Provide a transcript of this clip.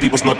people snuck